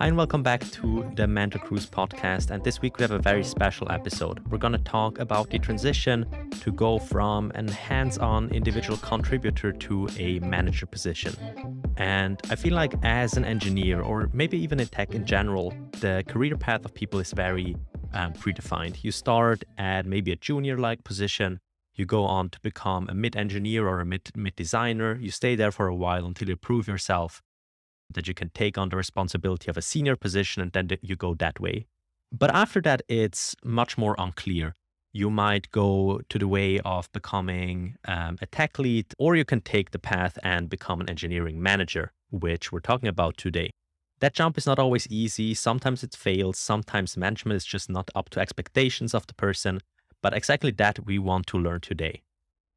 Hi, and welcome back to the Mentor Cruise podcast. And this week we have a very special episode. We're going to talk about the transition to go from an hands on individual contributor to a manager position. And I feel like as an engineer, or maybe even in tech in general, the career path of people is very um, predefined. You start at maybe a junior like position. You go on to become a mid engineer or a mid designer. You stay there for a while until you prove yourself that you can take on the responsibility of a senior position and then you go that way. But after that, it's much more unclear. You might go to the way of becoming um, a tech lead, or you can take the path and become an engineering manager, which we're talking about today. That jump is not always easy. Sometimes it fails. Sometimes management is just not up to expectations of the person. But exactly that we want to learn today.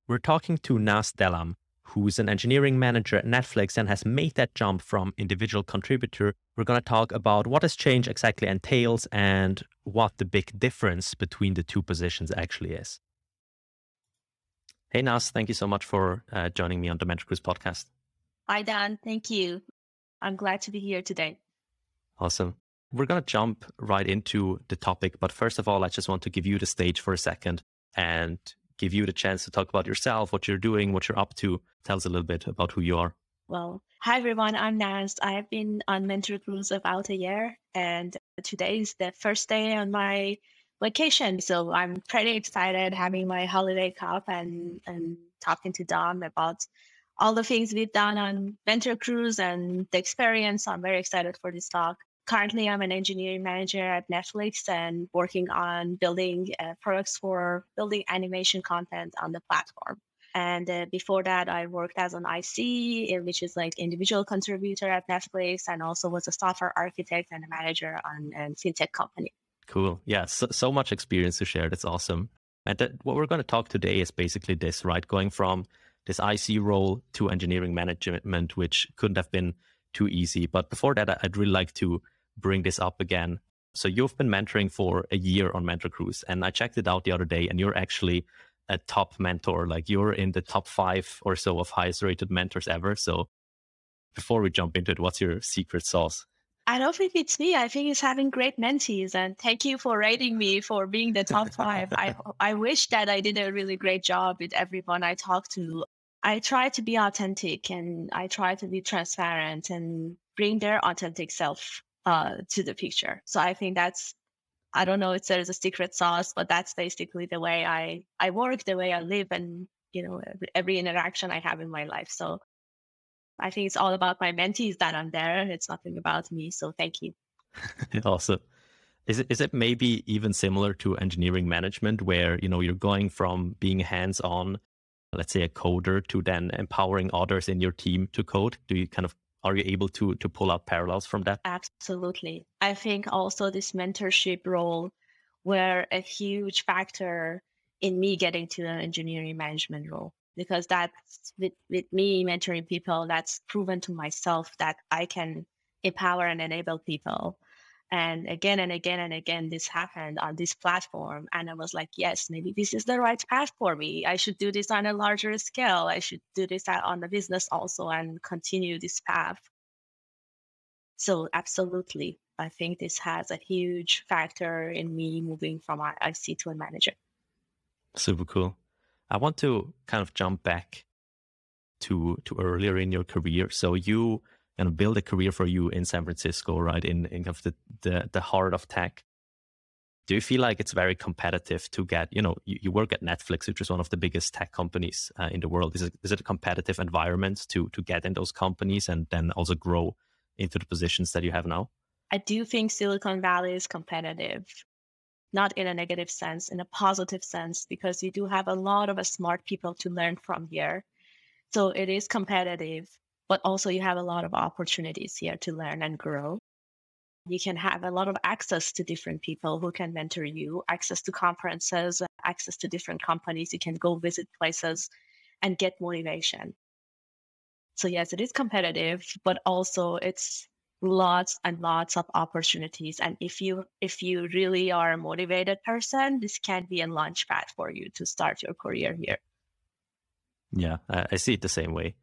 We're talking to Naz Delam, who's an engineering manager at Netflix and has made that jump from individual contributor. We're going to talk about what has changed exactly entails and what the big difference between the two positions actually is. Hey, Naz, thank you so much for uh, joining me on the Mentor Cruise podcast. Hi, Dan. Thank you. I'm glad to be here today. Awesome. We're going to jump right into the topic. But first of all, I just want to give you the stage for a second and give you the chance to talk about yourself, what you're doing, what you're up to. Tell us a little bit about who you are. Well, hi everyone. I'm Naz. I have been on Mentor Cruise about a year, and today is the first day on my vacation. So I'm pretty excited having my holiday cup and and talking to Dom about all the things we've done on Mentor Cruise and the experience. I'm very excited for this talk currently i'm an engineering manager at netflix and working on building uh, products for building animation content on the platform. And uh, before that i worked as an ic which is like individual contributor at netflix and also was a software architect and a manager on a fintech company. Cool. Yeah so, so much experience to share. That's awesome. And that, what we're going to talk today is basically this right? Going from this ic role to engineering management which couldn't have been too easy. But before that i'd really like to bring this up again. So you've been mentoring for a year on Mentor Cruise, and I checked it out the other day, and you're actually a top mentor. Like you're in the top five or so of highest rated mentors ever. So before we jump into it, what's your secret sauce? I don't think it's me. I think it's having great mentees. And thank you for rating me for being the top five. I I wish that I did a really great job with everyone I talked to. I try to be authentic and I try to be transparent and bring their authentic self uh, to the picture. So I think that's I don't know if there's a secret sauce, but that's basically the way I I work, the way I live, and you know every, every interaction I have in my life. So I think it's all about my mentees that I'm there. It's nothing about me. So thank you. awesome. Is it is it maybe even similar to engineering management, where you know you're going from being hands on, let's say a coder, to then empowering others in your team to code? Do you kind of are you able to to pull out parallels from that? Absolutely. I think also this mentorship role were a huge factor in me getting to an engineering management role because that's with, with me mentoring people that's proven to myself that i can empower and enable people and again and again and again, this happened on this platform. And I was like, yes, maybe this is the right path for me. I should do this on a larger scale. I should do this on the business also and continue this path. So, absolutely. I think this has a huge factor in me moving from IC to a manager. Super cool. I want to kind of jump back to to earlier in your career. So you kind of build a career for you in San Francisco, right? In, in kind of the, the, the heart of tech. Do you feel like it's very competitive to get, you know, you, you work at Netflix, which is one of the biggest tech companies uh, in the world. Is it, is it a competitive environment to, to get in those companies and then also grow into the positions that you have now? I do think Silicon Valley is competitive, not in a negative sense, in a positive sense, because you do have a lot of smart people to learn from here. So it is competitive but also you have a lot of opportunities here to learn and grow. You can have a lot of access to different people who can mentor you, access to conferences, access to different companies. You can go visit places and get motivation. So, yes, it is competitive, but also it's lots and lots of opportunities and if you if you really are a motivated person this can be a launch pad for you to start your career here yeah i, I see it the same way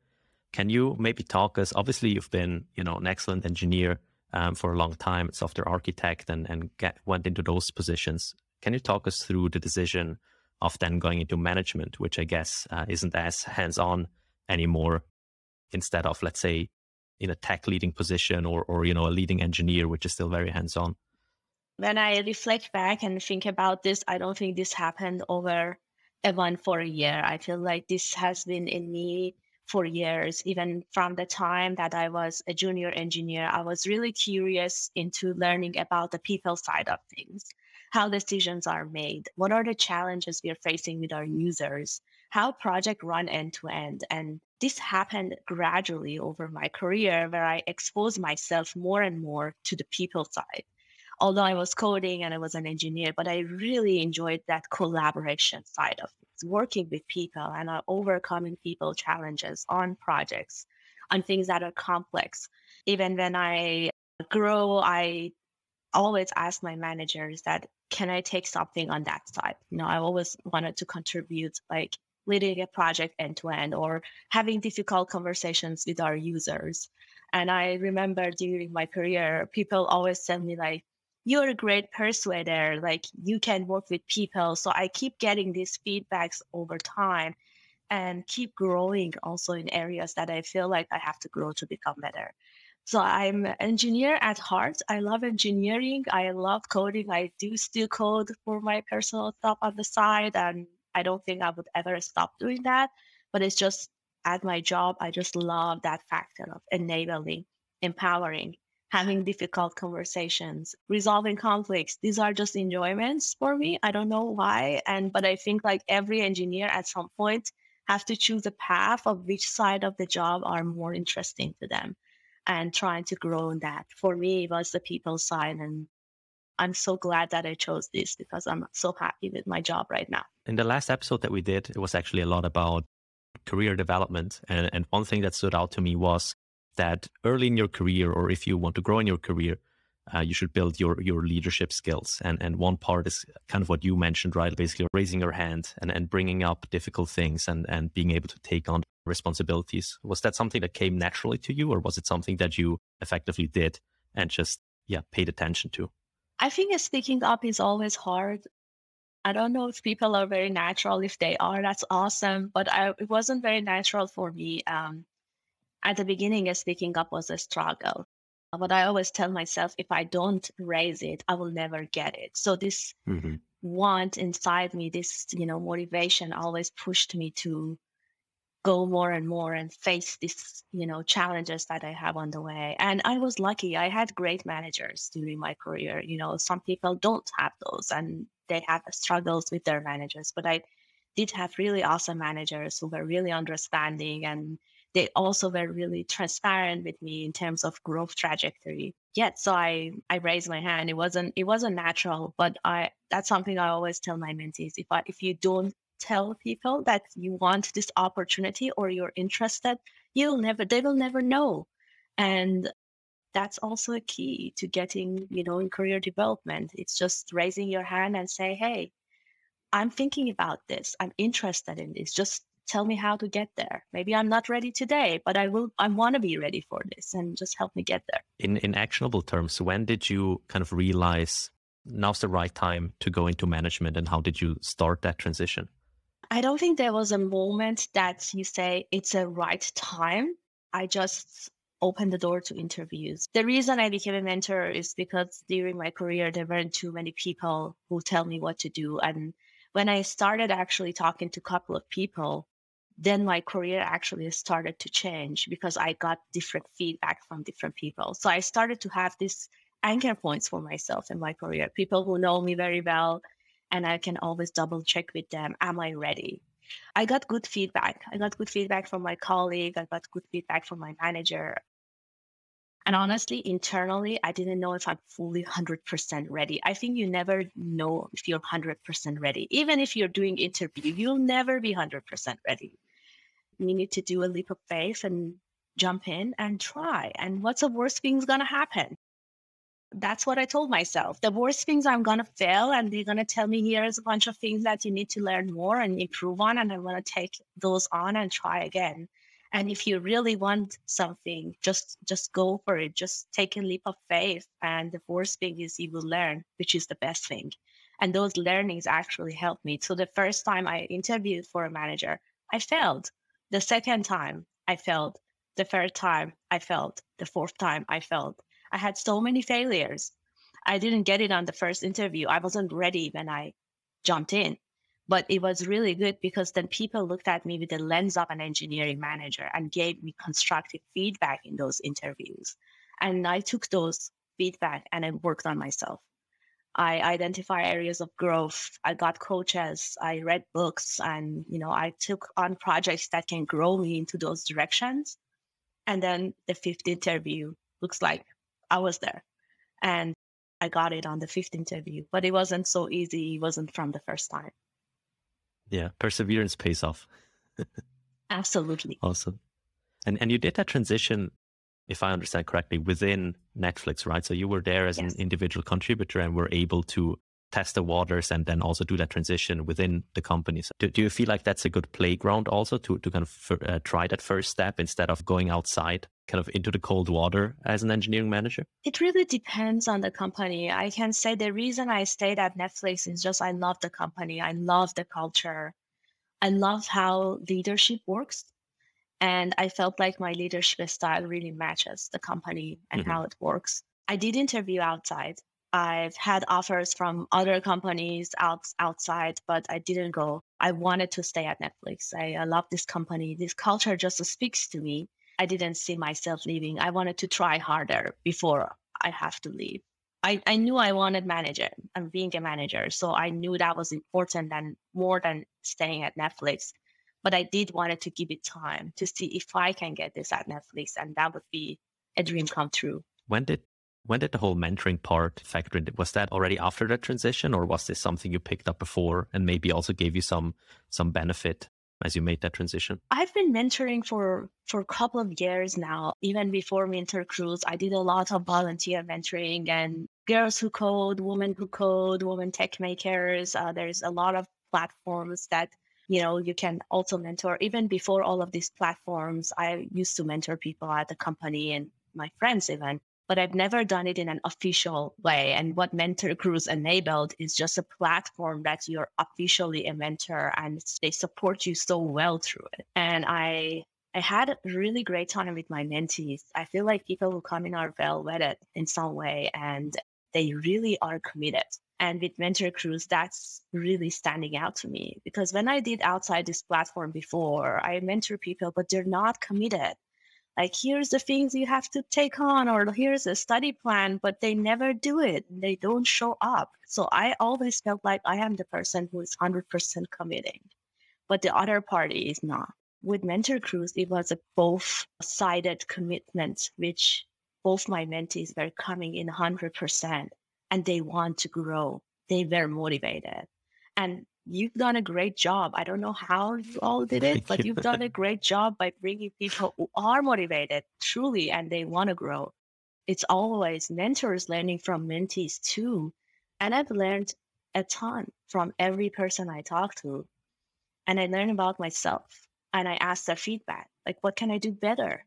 can you maybe talk us? Obviously, you've been, you know, an excellent engineer um, for a long time, software architect, and and get, went into those positions. Can you talk us through the decision of then going into management, which I guess uh, isn't as hands on anymore, instead of let's say in a tech leading position or or you know a leading engineer, which is still very hands on. When I reflect back and think about this, I don't think this happened over a one for a year. I feel like this has been in me for years, even from the time that I was a junior engineer. I was really curious into learning about the people side of things, how decisions are made, what are the challenges we are facing with our users, how project run end to end. And this happened gradually over my career where I exposed myself more and more to the people side. Although I was coding and I was an engineer, but I really enjoyed that collaboration side of working with people and uh, overcoming people challenges on projects, on things that are complex. Even when I grow, I always ask my managers that can I take something on that side? You know, I always wanted to contribute like leading a project end to end or having difficult conversations with our users. And I remember during my career, people always send me like, you're a great persuader like you can work with people so i keep getting these feedbacks over time and keep growing also in areas that i feel like i have to grow to become better. So i'm an engineer at heart. I love engineering. I love coding. I do still code for my personal stuff on the side and i don't think i would ever stop doing that but it's just at my job i just love that factor of enabling empowering having difficult conversations, resolving conflicts. These are just enjoyments for me. I don't know why. And but I think like every engineer at some point have to choose a path of which side of the job are more interesting to them and trying to grow in that. For me, it was the people side and I'm so glad that I chose this because I'm so happy with my job right now. In the last episode that we did, it was actually a lot about career development. And, and one thing that stood out to me was that early in your career, or if you want to grow in your career, uh, you should build your your leadership skills. And and one part is kind of what you mentioned, right? Basically, raising your hand and and bringing up difficult things and and being able to take on responsibilities. Was that something that came naturally to you, or was it something that you effectively did and just yeah paid attention to? I think speaking up is always hard. I don't know if people are very natural. If they are, that's awesome. But I, it wasn't very natural for me. Um, at the beginning, speaking up was a struggle. But I always tell myself, if I don't raise it, I will never get it. So this mm-hmm. want inside me, this you know motivation, always pushed me to go more and more and face these you know challenges that I have on the way. And I was lucky; I had great managers during my career. You know, some people don't have those, and they have struggles with their managers. But I did have really awesome managers who were really understanding and they also were really transparent with me in terms of growth trajectory. Yet, so I I raised my hand. It wasn't it wasn't natural, but I that's something I always tell my mentees. If I if you don't tell people that you want this opportunity or you're interested, you'll never they will never know. And that's also a key to getting, you know, in career development. It's just raising your hand and say, hey, I'm thinking about this. I'm interested in this. Just tell me how to get there. Maybe I'm not ready today, but I will I want to be ready for this and just help me get there. In in actionable terms, when did you kind of realize now's the right time to go into management and how did you start that transition? I don't think there was a moment that you say it's a right time. I just opened the door to interviews. The reason I became a mentor is because during my career, there weren't too many people who tell me what to do. And when I started actually talking to a couple of people, then my career actually started to change because I got different feedback from different people. So I started to have these anchor points for myself in my career. People who know me very well, and I can always double check with them. Am I ready? I got good feedback. I got good feedback from my colleague. I got good feedback from my manager. And honestly, internally, I didn't know if I'm fully 100% ready. I think you never know if you're 100% ready. Even if you're doing interview, you'll never be 100% ready you need to do a leap of faith and jump in and try. And what's the worst thing's going to happen? That's what I told myself. The worst things I'm going to fail, and they're going to tell me here's a bunch of things that you need to learn more and improve on. And I'm to take those on and try again. And if you really want something, just just go for it. Just take a leap of faith. And the worst thing is you will learn, which is the best thing. And those learnings actually helped me. So the first time I interviewed for a manager, I failed. The second time I failed. The third time I failed. The fourth time I failed. I had so many failures. I didn't get it on the first interview. I wasn't ready when I jumped in. But it was really good because then people looked at me with the lens of an engineering manager and gave me constructive feedback in those interviews. And I took those feedback and I worked on myself. I identify areas of growth. I got coaches. I read books, and you know, I took on projects that can grow me into those directions. And then the fifth interview looks like I was there, and I got it on the fifth interview. But it wasn't so easy. It wasn't from the first time. Yeah, perseverance pays off. Absolutely. Awesome. And and you did that transition if I understand correctly, within Netflix, right? So you were there as yes. an individual contributor and were able to test the waters and then also do that transition within the companies. Do, do you feel like that's a good playground also to, to kind of uh, try that first step instead of going outside, kind of into the cold water as an engineering manager? It really depends on the company. I can say the reason I stayed at Netflix is just I love the company, I love the culture, I love how leadership works. And I felt like my leadership style really matches the company and mm-hmm. how it works. I did interview outside. I've had offers from other companies out, outside, but I didn't go. I wanted to stay at Netflix. I, I love this company. This culture just speaks to me. I didn't see myself leaving. I wanted to try harder before I have to leave. I, I knew I wanted manager and being a manager. So I knew that was important and more than staying at Netflix but I did wanted to give it time to see if I can get this at Netflix, and that would be a dream come true. When did when did the whole mentoring part factor in? Was that already after the transition, or was this something you picked up before and maybe also gave you some some benefit as you made that transition? I've been mentoring for for a couple of years now. Even before Mentor Cruise, I did a lot of volunteer mentoring and girls who code, women who code, women tech makers. Uh, there's a lot of platforms that you know you can also mentor even before all of these platforms i used to mentor people at the company and my friends even but i've never done it in an official way and what Mentor Cruise enabled is just a platform that you're officially a mentor and they support you so well through it and i I had a really great time with my mentees. I feel like people who come in are well vetted in some way and they really are committed. And with Mentor Cruise, that's really standing out to me because when I did outside this platform before, I mentor people, but they're not committed. Like, here's the things you have to take on, or here's a study plan, but they never do it. They don't show up. So I always felt like I am the person who is 100% committing, but the other party is not. With Mentor Cruise, it was a both sided commitment, which both my mentees were coming in 100% and they want to grow. They were motivated. And you've done a great job. I don't know how you all did it, but you've done a great job by bringing people who are motivated truly and they want to grow. It's always mentors learning from mentees too. And I've learned a ton from every person I talk to. And I learn about myself and I ask their feedback like, what can I do better?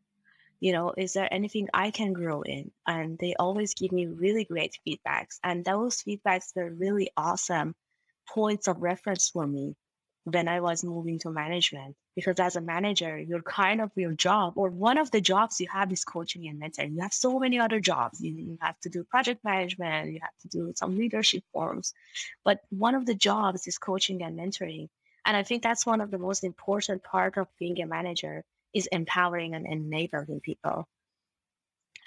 You know, is there anything I can grow in? And they always give me really great feedbacks. And those feedbacks were really awesome points of reference for me when I was moving to management. Because as a manager, you're kind of your job, or one of the jobs you have is coaching and mentoring. You have so many other jobs. You, you have to do project management, you have to do some leadership forms. But one of the jobs is coaching and mentoring. And I think that's one of the most important part of being a manager is empowering and enabling people.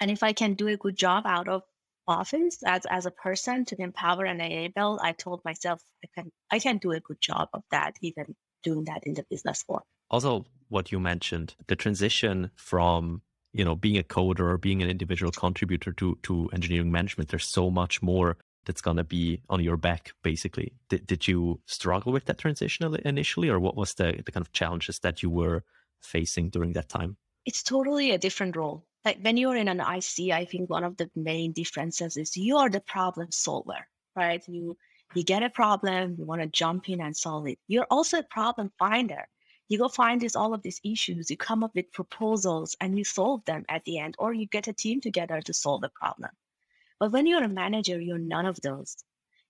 And if I can do a good job out of office as, as a person to empower and enable, I told myself I can I can do a good job of that, even doing that in the business world. Also, what you mentioned, the transition from you know being a coder or being an individual contributor to to engineering management, there's so much more that's going to be on your back basically did, did you struggle with that transition initially or what was the, the kind of challenges that you were facing during that time? It's totally a different role. Like when you're in an IC, I think one of the main differences is you are the problem solver, right? You you get a problem, you want to jump in and solve it. You're also a problem finder. You go find this all of these issues, you come up with proposals and you solve them at the end, or you get a team together to solve the problem. But when you're a manager, you're none of those.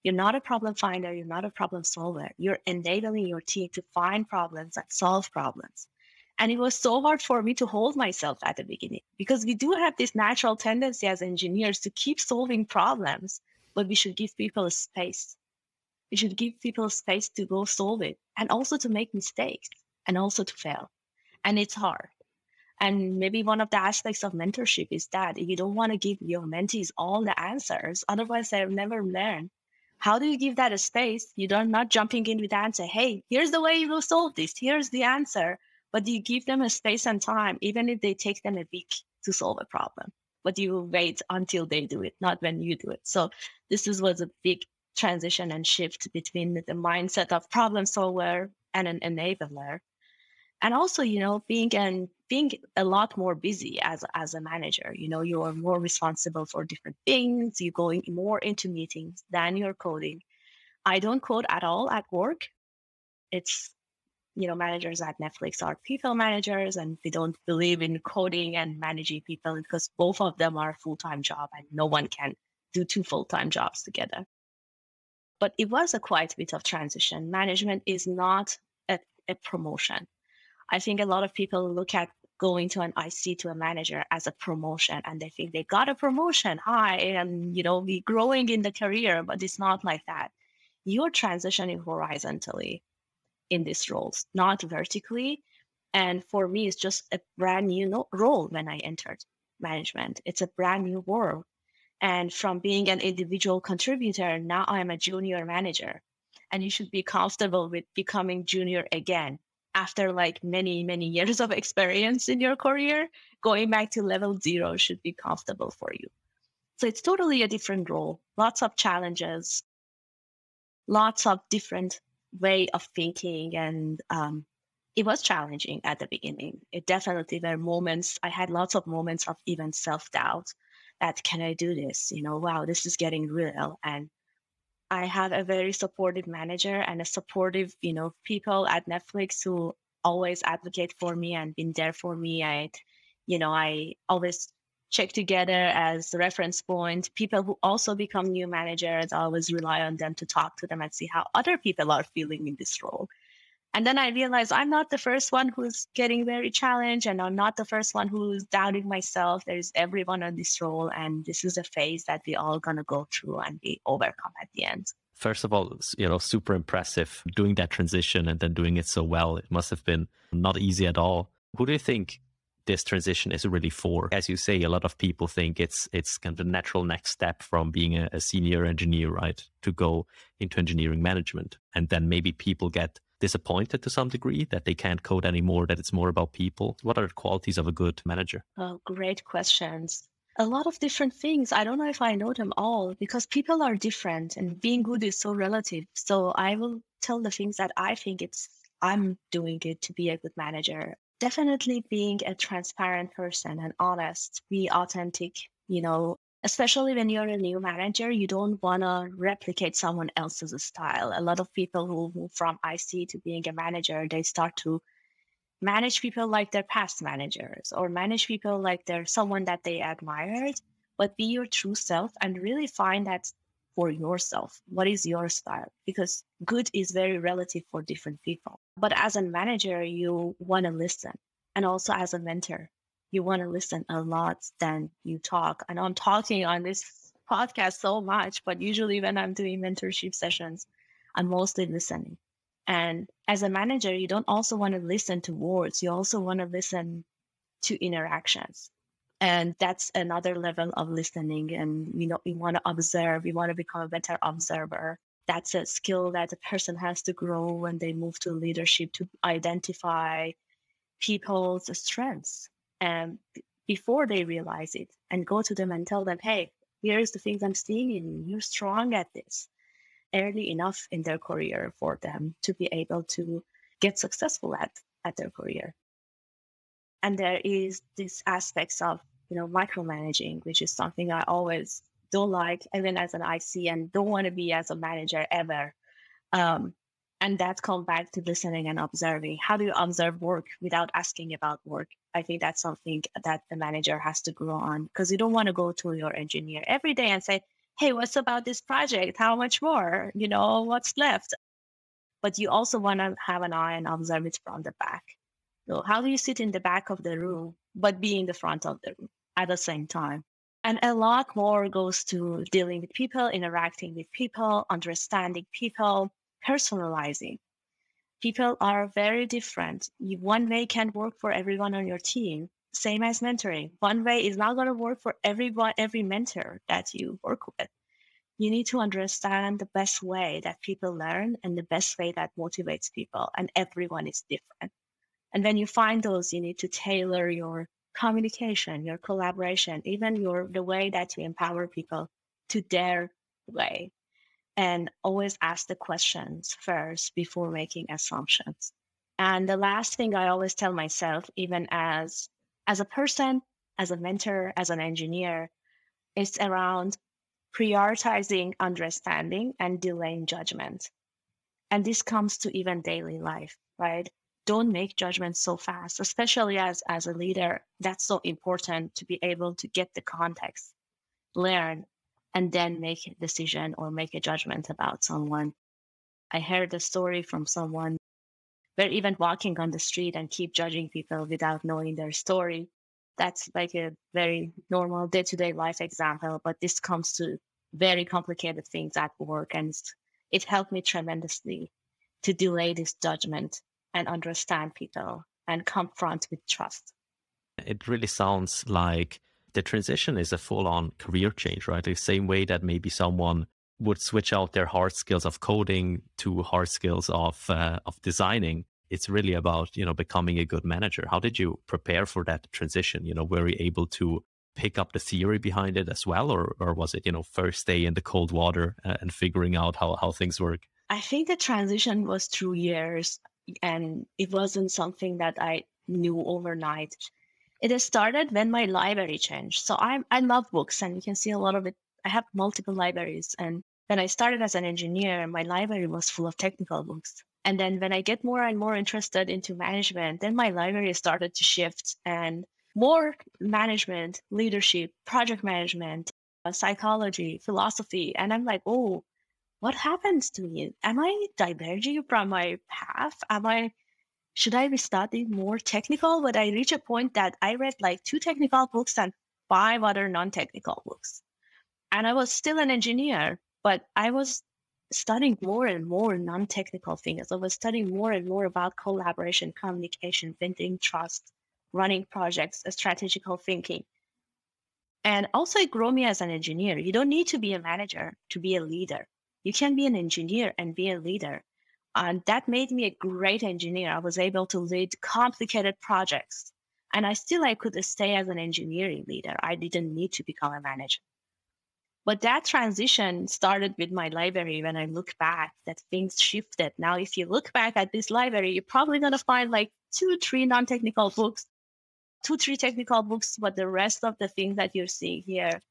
You're not a problem finder, you're not a problem solver. You're enabling your team to find problems and solve problems. And it was so hard for me to hold myself at the beginning because we do have this natural tendency as engineers to keep solving problems, but we should give people a space. We should give people space to go solve it and also to make mistakes and also to fail. And it's hard. And maybe one of the aspects of mentorship is that you don't want to give your mentees all the answers, otherwise they'll never learn. How do you give that a space? You don't not jumping in with the answer. Hey, here's the way you will solve this. Here's the answer but you give them a space and time, even if they take them a week to solve a problem. But you wait until they do it, not when you do it. So this is, was a big transition and shift between the mindset of problem solver and an enabler. And also, you know, being and being a lot more busy as as a manager. You know, you are more responsible for different things. You're going more into meetings than you're coding. I don't code at all at work. It's you know, managers at Netflix are people managers, and we don't believe in coding and managing people because both of them are full time job, and no one can do two full time jobs together. But it was a quite bit of transition. Management is not a, a promotion. I think a lot of people look at going to an IC to a manager as a promotion and they think they got a promotion. Hi, and you know, we growing in the career, but it's not like that. You're transitioning horizontally in these roles, not vertically. And for me, it's just a brand new no- role when I entered management. It's a brand new world. And from being an individual contributor, now I am a junior manager. And you should be comfortable with becoming junior again after like many, many years of experience in your career. Going back to level zero should be comfortable for you. So it's totally a different role, lots of challenges, lots of different way of thinking and um, it was challenging at the beginning. It definitely there were moments i had lots of moments of even self-doubt that can i do this? You know wow this is getting real. And i had a very supportive manager and a supportive you know people at netflix who always advocate for me and been there for me. I you know i always check together as reference point. People who also become new managers, I always rely on them to talk to them and see how other people are feeling in this role. And then I realized I'm not the first one who's getting very challenged, and I'm not the first one who's doubting myself. There's everyone on this role, and this is a phase that we all gonna go through and be overcome at the end. First of all, you know, super impressive doing that transition and then doing it so well. It must have been not easy at all. Who do you think this transition is really for. As you say, a lot of people think it's it's kind of the natural next step from being a, a senior engineer, right, to go into engineering management, and then maybe people get disappointed to some degree that they can't code anymore, that it's more about people? What are the qualities of a good manager? Oh, great questions. A lot of different things. I don't know if I know them all because people are different and being good is so relative. So I will tell the things that I think it's I'm doing it to be a good manager definitely being a transparent person and honest, be authentic, you know, especially when you're a new manager, you don't want to replicate someone else's style. A lot of people who move from IC to being a manager, they start to manage people like their past managers or manage people like they're someone that they admired, but be your true self and really find that for yourself. What is your style? Because good is very relative for different people. But as a manager, you want to listen. And also as a mentor, you want to listen a lot than you talk. And I'm talking on this podcast so much, but usually when I'm doing mentorship sessions, I'm mostly listening. And as a manager, you don't also want to listen to words. You also want to listen to interactions and that's another level of listening and you know we want to observe we want to become a better observer. That's a skill that a person has to grow when they move to leadership to identify people's strengths and before they realize it and go to them and tell them hey here's the things i'm seeing in you. You're strong at this. Early enough in their career for them to be able to get successful at at their career and there is this aspects of you know micromanaging which is something i always don't like even as an ic and don't want to be as a manager ever um, And that comes back to listening and observing. How do you observe work without asking about work? I think that's something that the manager has to grow on because you don't want to go to your engineer every day and say, Hey, what's about this project? How much more? You know, what's left? But you also want to have an eye and observe it from the back. So, how do you sit in the back of the room, but be in the front of the room at the same time? And a lot more goes to dealing with people, interacting with people, understanding people, personalizing. People are very different. One way can work for everyone on your team, same as mentoring. One way is not going to work for everyone, every mentor that you work with. You need to understand the best way that people learn and the best way that motivates people, and everyone is different. And when you find those, you need to tailor your communication, your collaboration, even your the way that you empower people to their way. And always ask the questions first before making assumptions. And the last thing I always tell myself, even as as a person, as a mentor, as an engineer, is around prioritizing understanding and delaying judgment. And this comes to even daily life, right? Don't make judgments so fast, especially as, as a leader. That's so important to be able to get the context, learn, and then make a decision or make a judgment about someone. I heard a story from someone where even walking on the street and keep judging people without knowing their story. That's like a very normal day to day life example, but this comes to very complicated things at work. And it helped me tremendously to delay this judgment and understand people and confront with trust. It really sounds like the transition is a full on career change, right? The same way that maybe someone would switch out their hard skills of coding to hard skills of uh, of designing. It's really about you know becoming a good manager. How did you prepare for that transition? You know, were you able to pick up the theory behind it as well, or or was it you know first day in the cold water uh, and figuring out how how things work? I think the transition was through years and it wasn't something that I knew overnight. It started when my library changed. So I I love books, and you can see a lot of it. I have multiple libraries, and when I started as an engineer, my library was full of technical books. And then when I get more and more interested into management, then my library started to shift and more management, leadership, project management, psychology, philosophy. And I'm like, oh, what happens to me? Am I diverging from my path? Am I should I be studying more technical? But I reach a point that I read like two technical books and five other non-technical books. And I was still an engineer, but I was studying more and more non-technical things. I was studying more and more about collaboration, communication, building trust, running projects, uh, strategical thinking. And also it grew me as an engineer. You don't need to be a manager to be a leader you can be an engineer and be a leader. And that made me a great engineer. I was able to lead complicated projects. And I still I could stay as an engineering leader. I didn't need to become a manager. But that transition started with my library when I look back that things shifted. Now, if you look back at this library, you're probably going to find like two, three non technical books, two, three technical books, but the rest of the things that you're seeing here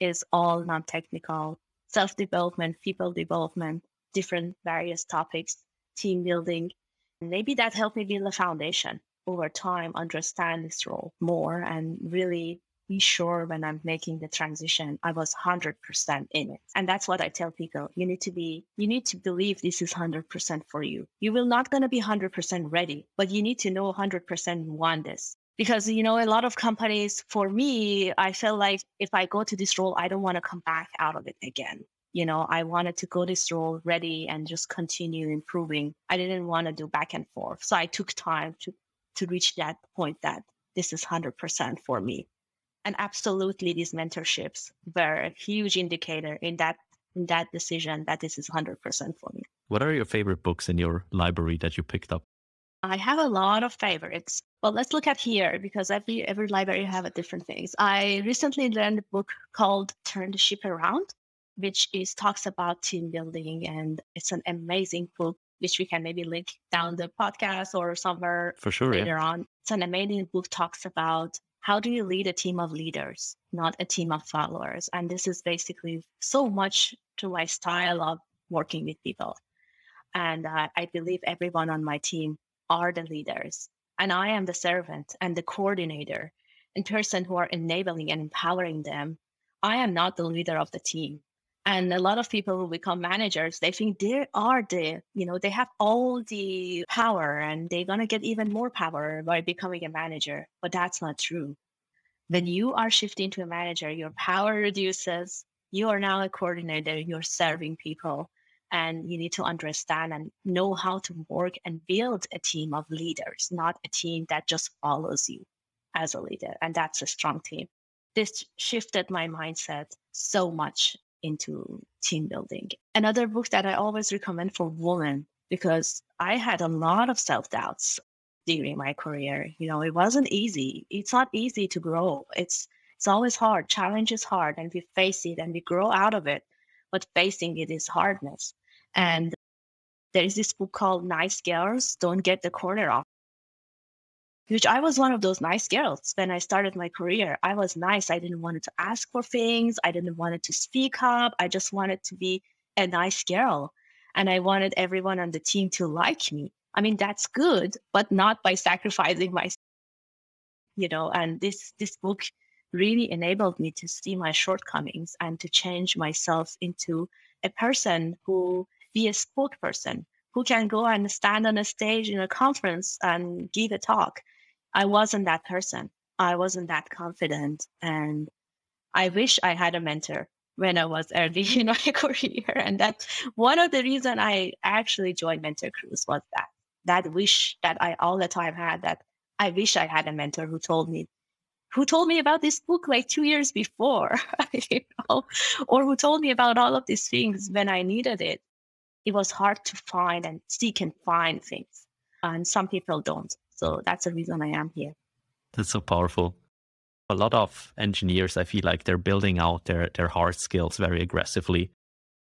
is all non technical self development, people development, different various topics, team building. Maybe that helped me build a foundation over time, understand this role more, and really be sure when I'm making the transition, I was 100% in it. And that's what I tell people. You need to be, you need to believe this is 100% for you. You will not going to be 100% ready, but you need to know 100% want this because you know a lot of companies for me i felt like if i go to this role i don't want to come back out of it again. You know i wanted to go this role ready and just continue improving. I didn't want to do back and forth. So i took time to to reach that point that this is 100% for me. And absolutely these mentorships were a huge indicator in that in that decision that this is 100% for me. What are your favorite books in your library that you picked up? I have a lot of favorites. Well, let's look at here because every every library have a different things. I recently learned a book called Turn the Ship Around, which is talks about team building and it's an amazing book which we can maybe link down the podcast or somewhere for sure later yeah. on. It's an amazing book talks about how do you lead a team of leaders, not a team of followers. And this is basically so much to my style of working with people. And uh, I believe everyone on my team are the leaders. And I am the servant and the coordinator and person who are enabling and empowering them. I am not the leader of the team. And a lot of people who become managers, they think they are the, you know, they have all the power and they're going to get even more power by becoming a manager. But that's not true. When you are shifting to a manager, your power reduces. You are now a coordinator, you're serving people, and you need to understand and know how to work and build a team of leaders, not a team that just follows you as a leader. And that's a strong team. This shifted my mindset so much into team building. Another book that I always recommend for women because I had a lot of self doubts during my career. You know, it wasn't easy. It's not easy to grow. It's it's always hard. Challenge is hard, and we face it and we grow out of it. But facing it is hardness. And there is this book called Nice Girls Don't Get the Corner Off which I was one of those nice girls when I started my career. I was nice. I didn't want to ask for things. I didn't want to speak up. I just wanted to be a nice girl. And I wanted everyone on the team to like me. I mean, that's good, but not by sacrificing myself. you know, and this, this book really enabled me to see my shortcomings and to change myself into a person who be a spokesperson who can go and stand on a stage in a conference and give a talk I wasn't that person. I wasn't that confident. And I wish I had a mentor when I was early in my career. And that's one of the reasons I actually joined Mentor Cruise was that that wish that I all the time had that I wish I had a mentor who told me who told me about this book like two years before, you know, or who told me about all of these things when I needed it. It was hard to find and seek and find things. And some people don't. So that's the reason I am here. That's so powerful. A lot of engineers, I feel like they're building out their, their hard skills very aggressively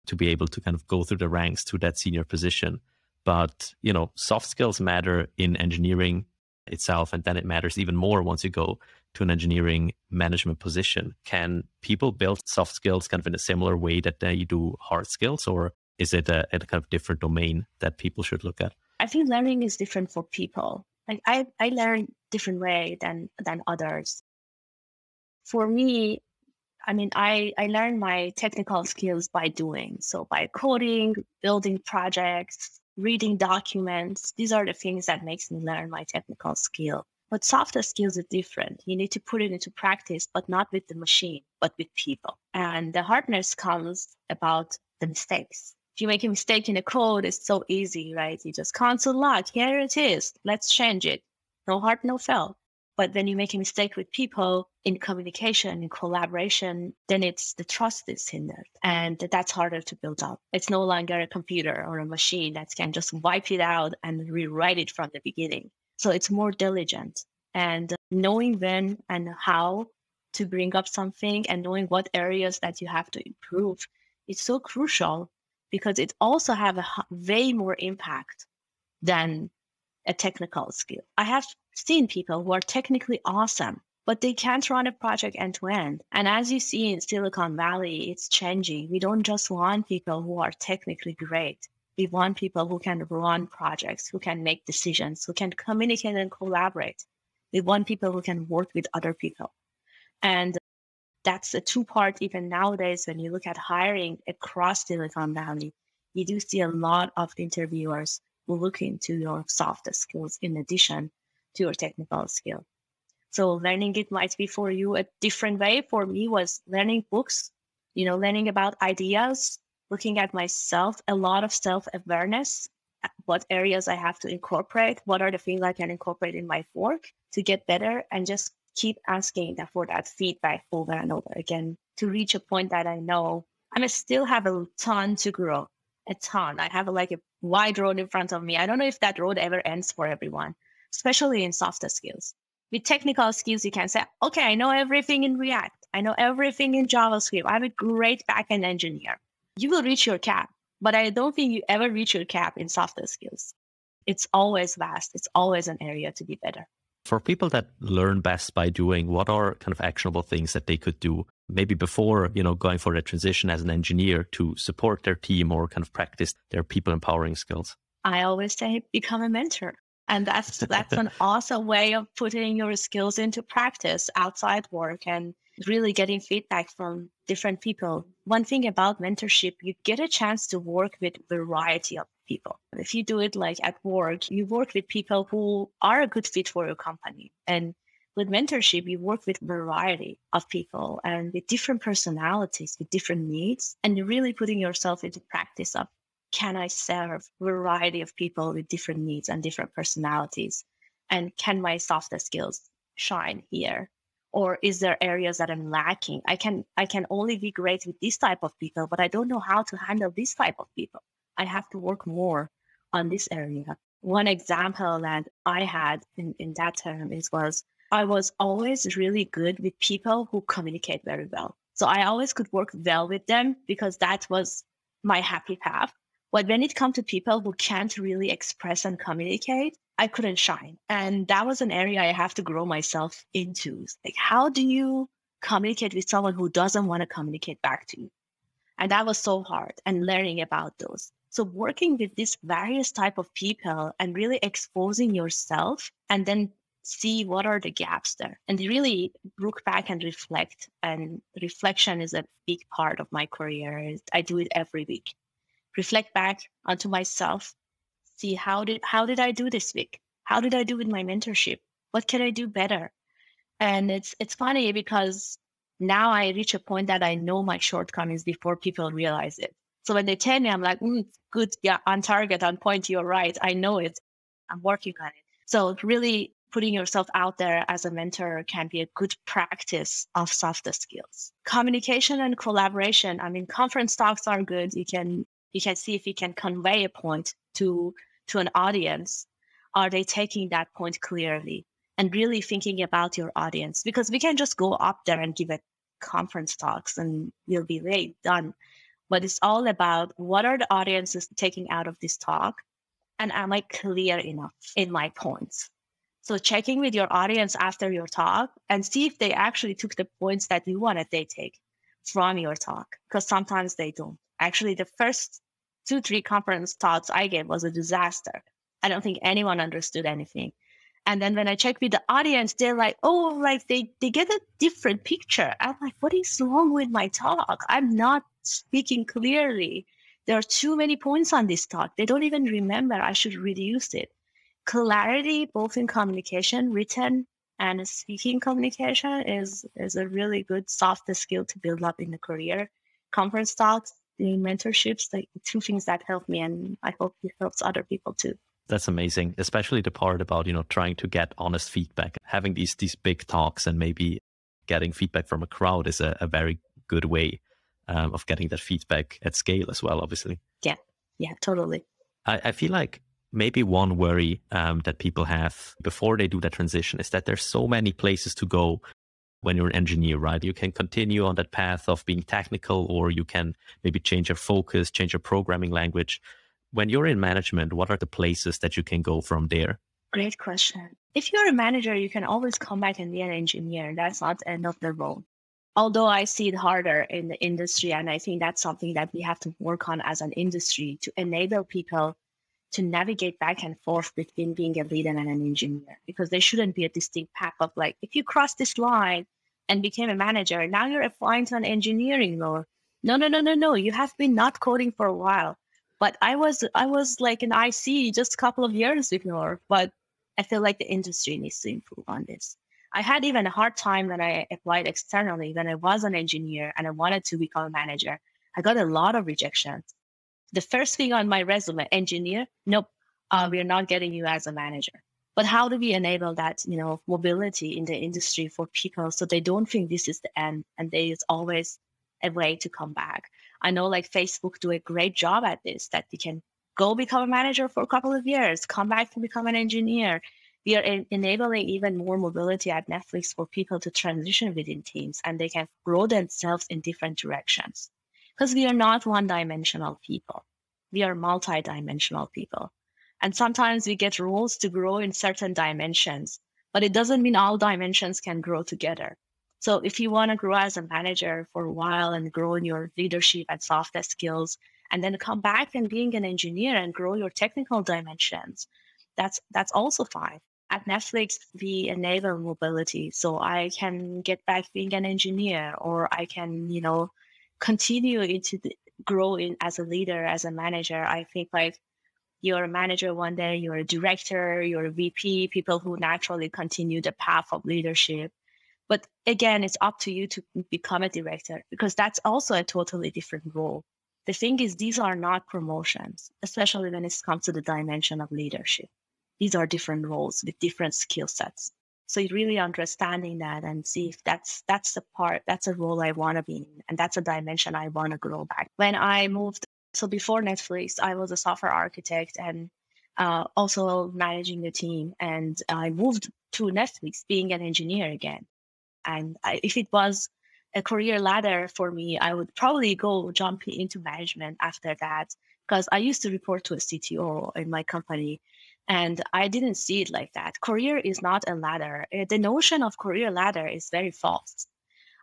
to be able to kind of go through the ranks to that senior position. But, you know, soft skills matter in engineering itself. And then it matters even more once you go to an engineering management position. Can people build soft skills kind of in a similar way that they do hard skills? Or is it a, a kind of different domain that people should look at? I think learning is different for people like I, I learn different way than than others. For me, I mean, I, I learn my technical skills by doing. So by coding, building projects, reading documents. These are the things that makes me learn my technical skill. But softer skills are different. You need to put it into practice, but not with the machine, but with people. And the hardness comes about the mistakes if you make a mistake in a code, it's so easy, right? You just console log, here it is, let's change it. No hard, no foul. But then you make a mistake with people in communication, in collaboration, then it's the trust is hindered. And that's harder to build up. It's no longer a computer or a machine that can just wipe it out and rewrite it from the beginning. So it's more diligent and knowing when and how to bring up something and knowing what areas that you have to improve. It's so crucial because it also have a way more impact than a technical skill. I have seen people who are technically awesome, but they can't run a project end to end. And as you see in Silicon Valley, it's changing. We don't just want people who are technically great. We want people who can run projects, who can make decisions, who can communicate and collaborate. We want people who can work with other people. And that's a two part even nowadays when you look at hiring across Silicon Valley, you do see a lot of interviewers who look into your soft skills in addition to your technical skill. So learning it might be for you a different way. For me was learning books, you know, learning about ideas, looking at myself, a lot of self-awareness, uh, what areas I have to incorporate, what are the things I can incorporate in my work to get better and just keep asking that for that feedback over and over again to reach a point that I know I must still have a ton to grow, a ton. I have like a wide road in front of me. I don't know if that road ever ends for everyone, especially in softer skills. With technical skills, you can say, okay, I know everything in React. I know everything in JavaScript. I'm a great backend engineer. You will reach your cap, but I don't think you ever reach your cap in softer skills. It's always vast. It's always an area to be better. For people that learn best by doing, what are kind of actionable things that they could do maybe before, you know, going for a transition as an engineer to support their team or kind of practice their people empowering skills? I always say become a mentor. And that's that's an awesome way of putting your skills into practice outside work and really getting feedback from different people. One thing about mentorship, you get a chance to work with variety of people. If you do it like at work, you work with people who are a good fit for your company. And with mentorship, you work with variety of people and with different personalities, with different needs, and you're really putting yourself into practice of can I serve variety of people with different needs and different personalities? And can my softer skills shine here? Or is there areas that I'm lacking? I can I can only be great with this type of people, but I don't know how to handle this type of people. I have to work more on this area. One example that I had in, in that term is was I was always really good with people who communicate very well. So I always could work well with them because that was my happy path. But when it comes to people who can't really express and communicate, I couldn't shine. And that was an area I have to grow myself into. Like, how do you communicate with someone who doesn't want to communicate back to you? And that was so hard and learning about those. So working with these various type of people and really exposing yourself and then see what are the gaps there and really look back and reflect. And reflection is a big part of my career. I do it every week reflect back onto myself, see how did how did I do this week? How did I do with my mentorship? What can I do better? And it's it's funny because now I reach a point that I know my shortcomings before people realize it. So when they tell me, I'm like, mm, good, yeah, on target, on point, you're right. I know it. I'm working on it. So really putting yourself out there as a mentor can be a good practice of softer skills. Communication and collaboration. I mean, conference talks are good. You can you can see if you can convey a point to to an audience are they taking that point clearly and really thinking about your audience because we can just go up there and give a conference talks and you'll be late done but it's all about what are the audiences taking out of this talk and am i clear enough in my points so checking with your audience after your talk and see if they actually took the points that you wanted they take from your talk because sometimes they don't actually the first two, three conference talks I gave was a disaster. I don't think anyone understood anything. And then when I check with the audience, they're like, oh, like they, they get a different picture. I'm like, what is wrong with my talk? I'm not speaking clearly. There are too many points on this talk. They don't even remember. I should reduce it. Clarity, both in communication, written and speaking communication is, is a really good soft skill to build up in the career. Conference talks, doing mentorships, like two things that help me, and I hope it helps other people too. That's amazing, especially the part about you know trying to get honest feedback, having these these big talks, and maybe getting feedback from a crowd is a, a very good way um, of getting that feedback at scale as well. Obviously. Yeah. Yeah. Totally. I, I feel like maybe one worry um, that people have before they do that transition is that there's so many places to go when you're an engineer, right? You can continue on that path of being technical, or you can maybe change your focus, change your programming language. When you're in management, what are the places that you can go from there? Great question. If you're a manager, you can always come back and be an engineer. That's not the end of the road. Although I see it harder in the industry, and I think that's something that we have to work on as an industry to enable people to navigate back and forth between being a leader and an engineer because there shouldn't be a distinct path of like if you cross this line and became a manager now you're applying to an engineering role. No no no no no you have been not coding for a while. But i was i was like an ic just a couple of years before but i feel like the industry needs to improve on this i had even a hard time when i applied externally when i was an engineer and i wanted to become a manager i got a lot of rejections the first thing on my resume, engineer, nope, uh, we're not getting you as a manager. But how do we enable that, you know, mobility in the industry for people so they don't think this is the end and there is always a way to come back? I know like Facebook do a great job at this, that you can go become a manager for a couple of years, come back and become an engineer. We are en- enabling even more mobility at Netflix for people to transition within teams and they can grow themselves in different directions because we are not one dimensional people. We are multi-dimensional people. And sometimes we get roles to grow in certain dimensions, but it doesn't mean all dimensions can grow together. So if you want to grow as a manager for a while and grow in your leadership and soft skills, and then come back and being an engineer and grow your technical dimensions, that's that's also fine. At Netflix, we enable mobility, so I can get back being an engineer, or I can, you know, continue into the, grow in as a leader, as a manager. I think like you're a manager one day, you're a director, you're a VP, people who naturally continue the path of leadership. But again, it's up to you to become a director because that's also a totally different role. The thing is, these are not promotions, especially when it comes to the dimension of leadership. These are different roles with different skill sets. So really understanding that and see if that's that's the part, that's a role I want to be in, and that's a dimension I want to grow back. When I moved so before Netflix, I was a software architect and uh, also managing the team. And I moved to Netflix being an engineer again. And I, if it was a career ladder for me, I would probably go jump into management after that because I used to report to a CTO in my company. And I didn't see it like that. Career is not a ladder. Uh, the notion of career ladder is very false.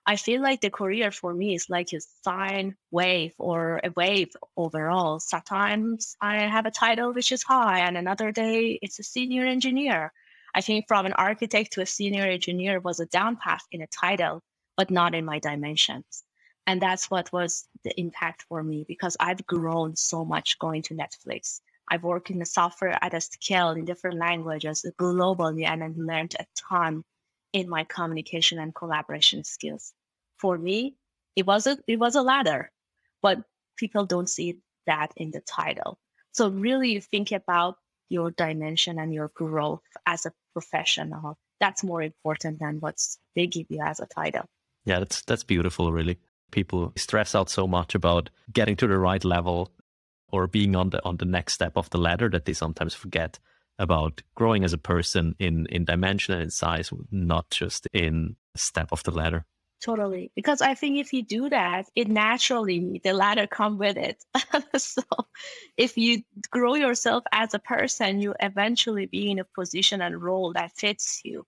I feel like the career for me is like a sine wave or a wave overall. Sometimes I have a title which is high, and another day it's a senior engineer. I think from an architect to a senior engineer was a down path in a title, but not in my dimensions. And that's what was the impact for me because I've grown so much going to Netflix. I've worked in the software at a scale in different languages globally and I learned a ton in my communication and collaboration skills. For me, it was a it was a ladder, but people don't see that in the title. So really think about your dimension and your growth as a professional. That's more important than what's they give you as a title. Yeah, that's that's beautiful really. People stress out so much about getting to the right level or being on the on the next step of the ladder that they sometimes forget about growing as a person in in dimension and in size, not just in step of the ladder. Totally, because I think if you do that, it naturally the ladder come with it. so, if you grow yourself as a person, you eventually be in a position and role that fits you.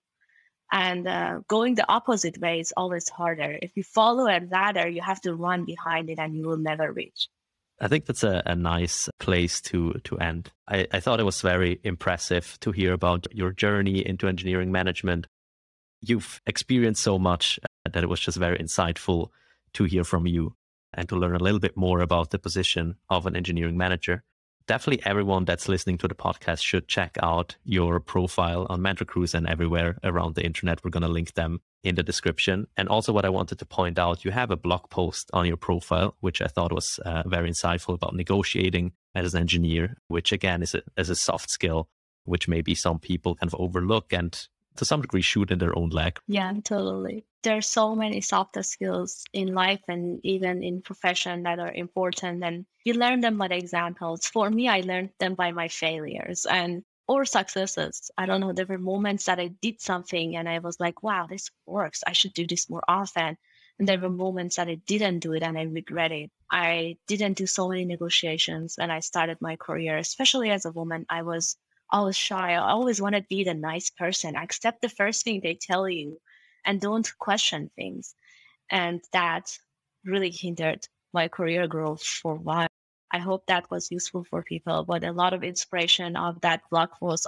And uh, going the opposite way is always harder. If you follow a ladder, you have to run behind it, and you will never reach. I think that's a, a nice place to to end. I, I thought it was very impressive to hear about your journey into engineering management. You've experienced so much uh, that it was just very insightful to hear from you and to learn a little bit more about the position of an engineering manager definitely everyone that's listening to the podcast should check out your profile on Mentor Cruise and everywhere around the internet. We're going to link them in the description. And also, what I wanted to point out, you have a blog post on your profile, which I thought was uh, very insightful about negotiating as an engineer, which again is a, is a soft skill, which maybe some people kind of overlook and to some degree shoot in their own leg. Yeah, totally. There's so many softer skills in life and even in profession that are important and you learn them by the examples. For me, I learned them by my failures and or successes. I don't know, there were moments that I did something and I was like, wow, this works. I should do this more often. And there were moments that I didn't do it and I regret it. I didn't do so many negotiations when I started my career, especially as a woman. I was always shy. I always wanted to be the nice person. Accept the first thing they tell you and don't question things. And that really hindered my career growth for a while. I hope that was useful for people. But a lot of inspiration of that blog was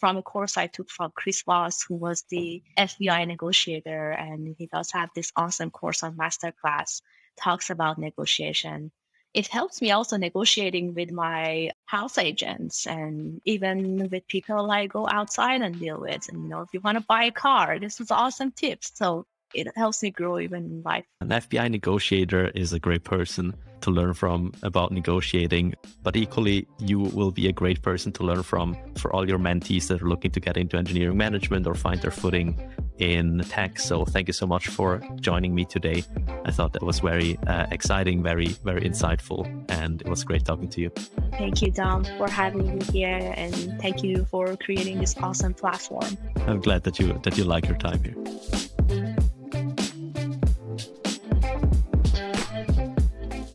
from a course I took from Chris Voss, who was the FBI negotiator. And he does have this awesome course on masterclass, talks about negotiation it helps me also negotiating with my house agents and even with people I go outside and deal with. And you know, if you want to buy a car, this is awesome tips. So it helps me grow even in life. An FBI negotiator is a great person to learn from about negotiating, but equally, you will be a great person to learn from for all your mentees that are looking to get into engineering management or find their footing in tech. So, thank you so much for joining me today. I thought that was very uh, exciting, very, very insightful, and it was great talking to you. Thank you, Dom, for having me here, and thank you for creating this awesome platform. I'm glad that you that you like your time here.